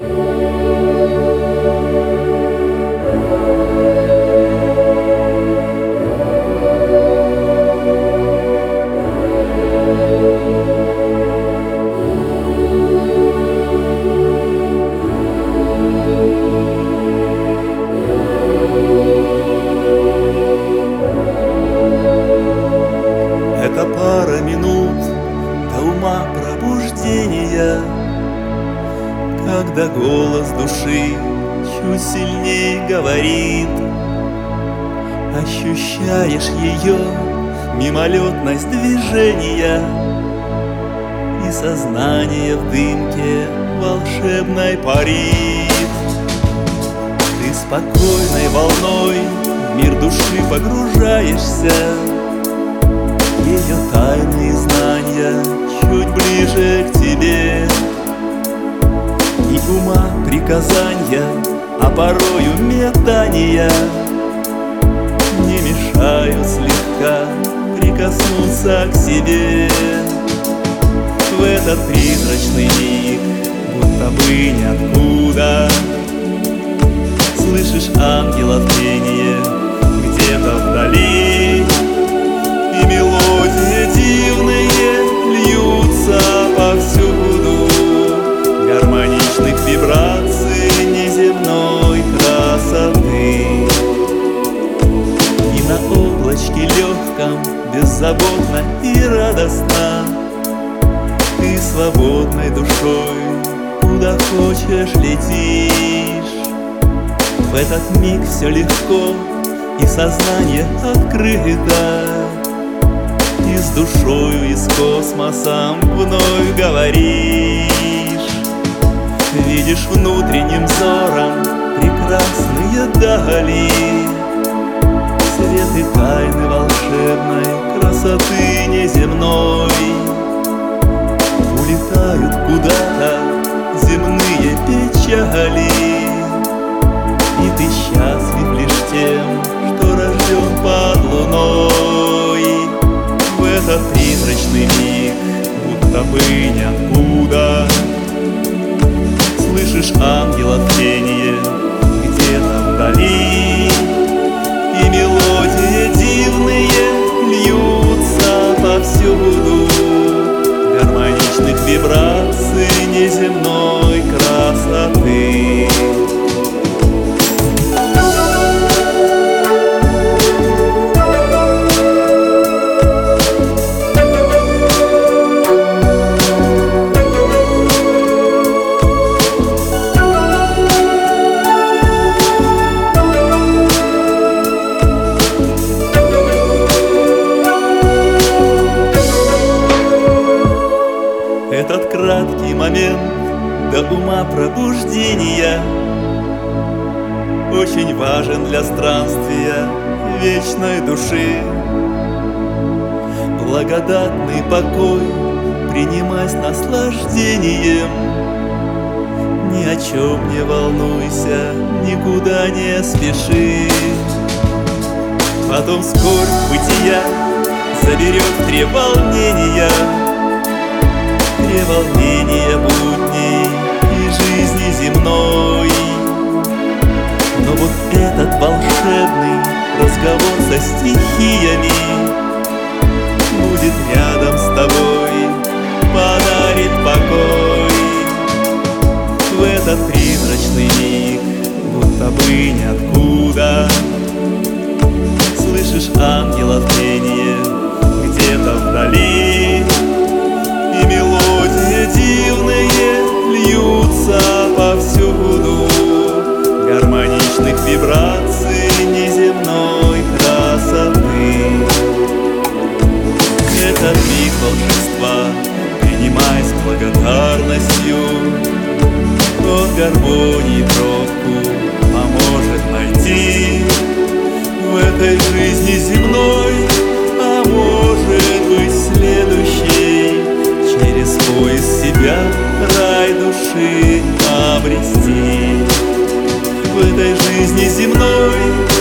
Oh. Когда голос души чуть сильнее говорит. Ощущаешь ее мимолетность движения И сознание в дымке волшебной парит. Ты спокойной волной в мир души погружаешься. Ее тайные знания чуть ближе к тебе ума приказания, а порою метания. Не мешают слегка прикоснуться к себе. В этот призрачный миг, будто бы ниоткуда. Слышишь ангелов пение где-то вдали беззаботно и радостно Ты свободной душой куда хочешь летишь. В этот миг все легко и сознание открыто. И с душою, и с космосом вновь говоришь. Видишь внутренним взором прекрасные дали. Светы тайны волшебной призрачный миг, будто бы ниоткуда. Слышишь ангелов пение где-то вдали пробуждения Очень важен для странствия вечной души. Благодатный покой принимай с наслаждением. Ни о чем не волнуйся, никуда не спеши. Потом скорбь бытия заберет треволнения. Волнения будней разговор со стихиями. Будет рядом с тобой, подарит покой. В этот призрачный миг, будто бы ниоткуда Слышишь ангелов пение волшебства принимай с благодарностью. Тот гармонии тропку поможет найти. В этой жизни земной, а может быть следующей Через поиск себя рай души обрести. В этой жизни земной,